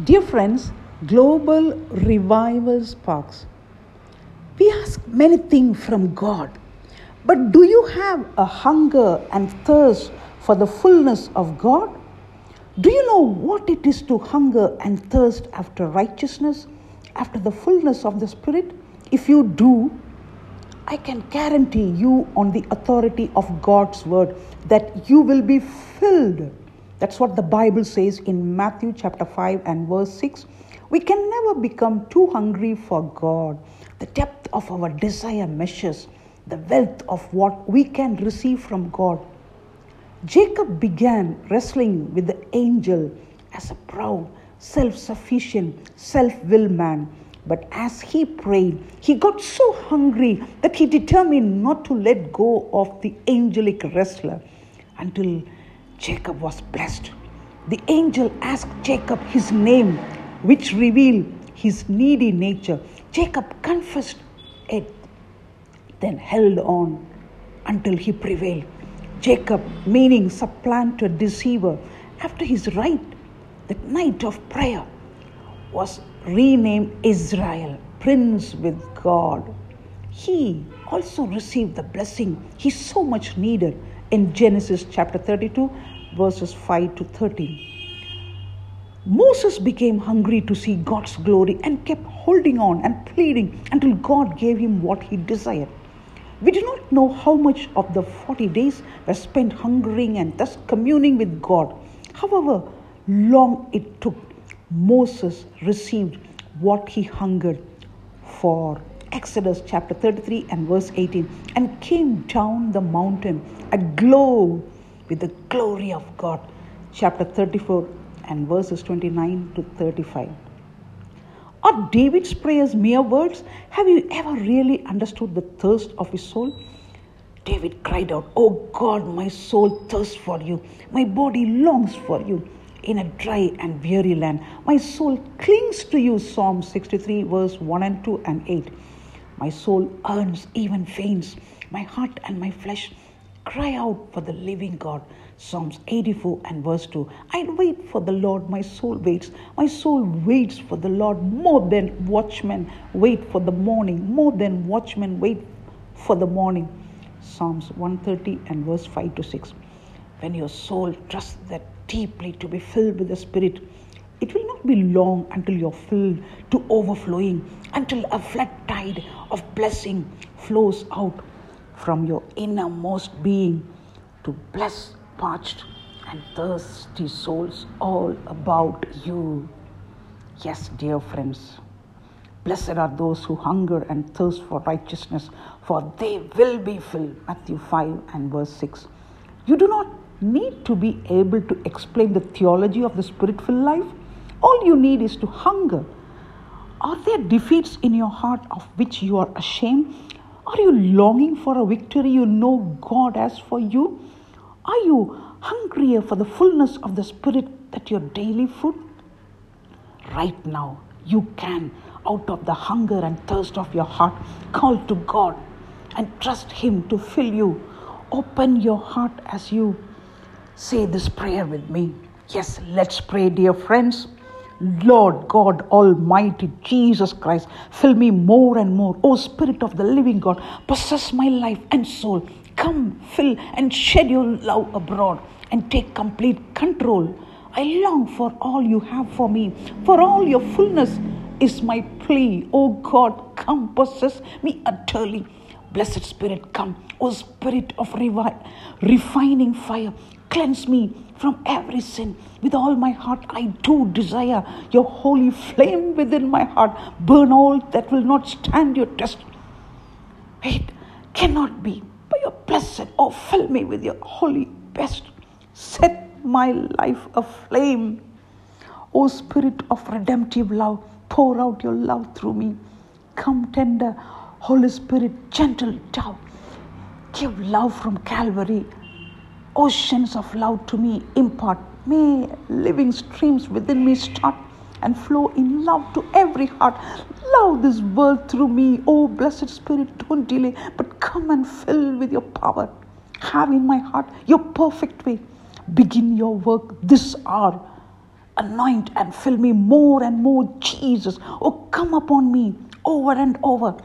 Dear friends, Global Revival Sparks. We ask many things from God, but do you have a hunger and thirst for the fullness of God? Do you know what it is to hunger and thirst after righteousness, after the fullness of the Spirit? If you do, I can guarantee you, on the authority of God's word, that you will be filled that's what the Bible says in Matthew chapter 5 and verse 6. We can never become too hungry for God. The depth of our desire measures the wealth of what we can receive from God. Jacob began wrestling with the angel as a proud, self sufficient, self willed man. But as he prayed, he got so hungry that he determined not to let go of the angelic wrestler until Jacob was blessed. The angel asked Jacob his name, which revealed his needy nature. Jacob confessed it, then held on until he prevailed. Jacob, meaning supplanter, deceiver, after his right, that night of prayer, was renamed Israel, prince with God. He also received the blessing he so much needed in Genesis chapter 32, verses 5 to 13. Moses became hungry to see God's glory and kept holding on and pleading until God gave him what he desired. We do not know how much of the 40 days were spent hungering and thus communing with God. However long it took, Moses received what he hungered for. Exodus chapter 33 and verse 18 and came down the mountain aglow with the glory of God. Chapter 34 and verses 29 to 35. Are David's prayers mere words? Have you ever really understood the thirst of his soul? David cried out, Oh God, my soul thirsts for you. My body longs for you in a dry and weary land. My soul clings to you. Psalm 63, verse 1 and 2 and 8. My soul earns, even faints. My heart and my flesh Cry out for the living God. Psalms 84 and verse 2. I wait for the Lord, my soul waits. My soul waits for the Lord more than watchmen wait for the morning, more than watchmen wait for the morning. Psalms 130 and verse 5 to 6. When your soul trusts that deeply to be filled with the Spirit, be long until you're filled to overflowing, until a flood tide of blessing flows out from your innermost being to bless parched and thirsty souls all about you. Yes, dear friends, blessed are those who hunger and thirst for righteousness, for they will be filled. Matthew 5 and verse 6. You do not need to be able to explain the theology of the spirit filled life. All you need is to hunger. Are there defeats in your heart of which you are ashamed? Are you longing for a victory you know God has for you? Are you hungrier for the fullness of the Spirit that your daily food? Right now, you can, out of the hunger and thirst of your heart, call to God and trust Him to fill you. Open your heart as you say this prayer with me. Yes, let's pray, dear friends. Lord God Almighty, Jesus Christ, fill me more and more. O Spirit of the living God, possess my life and soul. Come, fill and shed your love abroad and take complete control. I long for all you have for me, for all your fullness is my plea. O God, come possess me utterly. Blessed Spirit, come. O Spirit of revi- refining fire, cleanse me from every sin. With all my heart, I do desire your holy flame within my heart. Burn all that will not stand your test. It cannot be. By your blessed, oh, fill me with your holy best. Set my life aflame. O Spirit of redemptive love, pour out your love through me. Come, tender Holy Spirit, gentle dove. Give love from Calvary oceans of love to me impart. May living streams within me start and flow in love to every heart. Love this world through me. Oh, blessed Spirit, don't delay, but come and fill with your power. Have in my heart your perfect way. Begin your work this hour anoint and fill me more and more, Jesus. Oh, come upon me over and over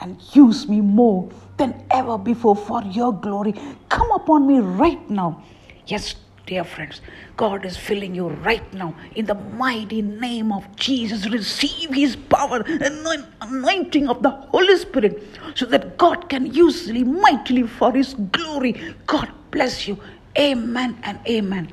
and use me more than ever before for your glory. Come upon me right now. Yes, dear friends, God is filling you right now in the mighty name of Jesus. Receive His power, and anointing of the Holy Spirit, so that God can use you mightily for His glory. God bless you. Amen and amen.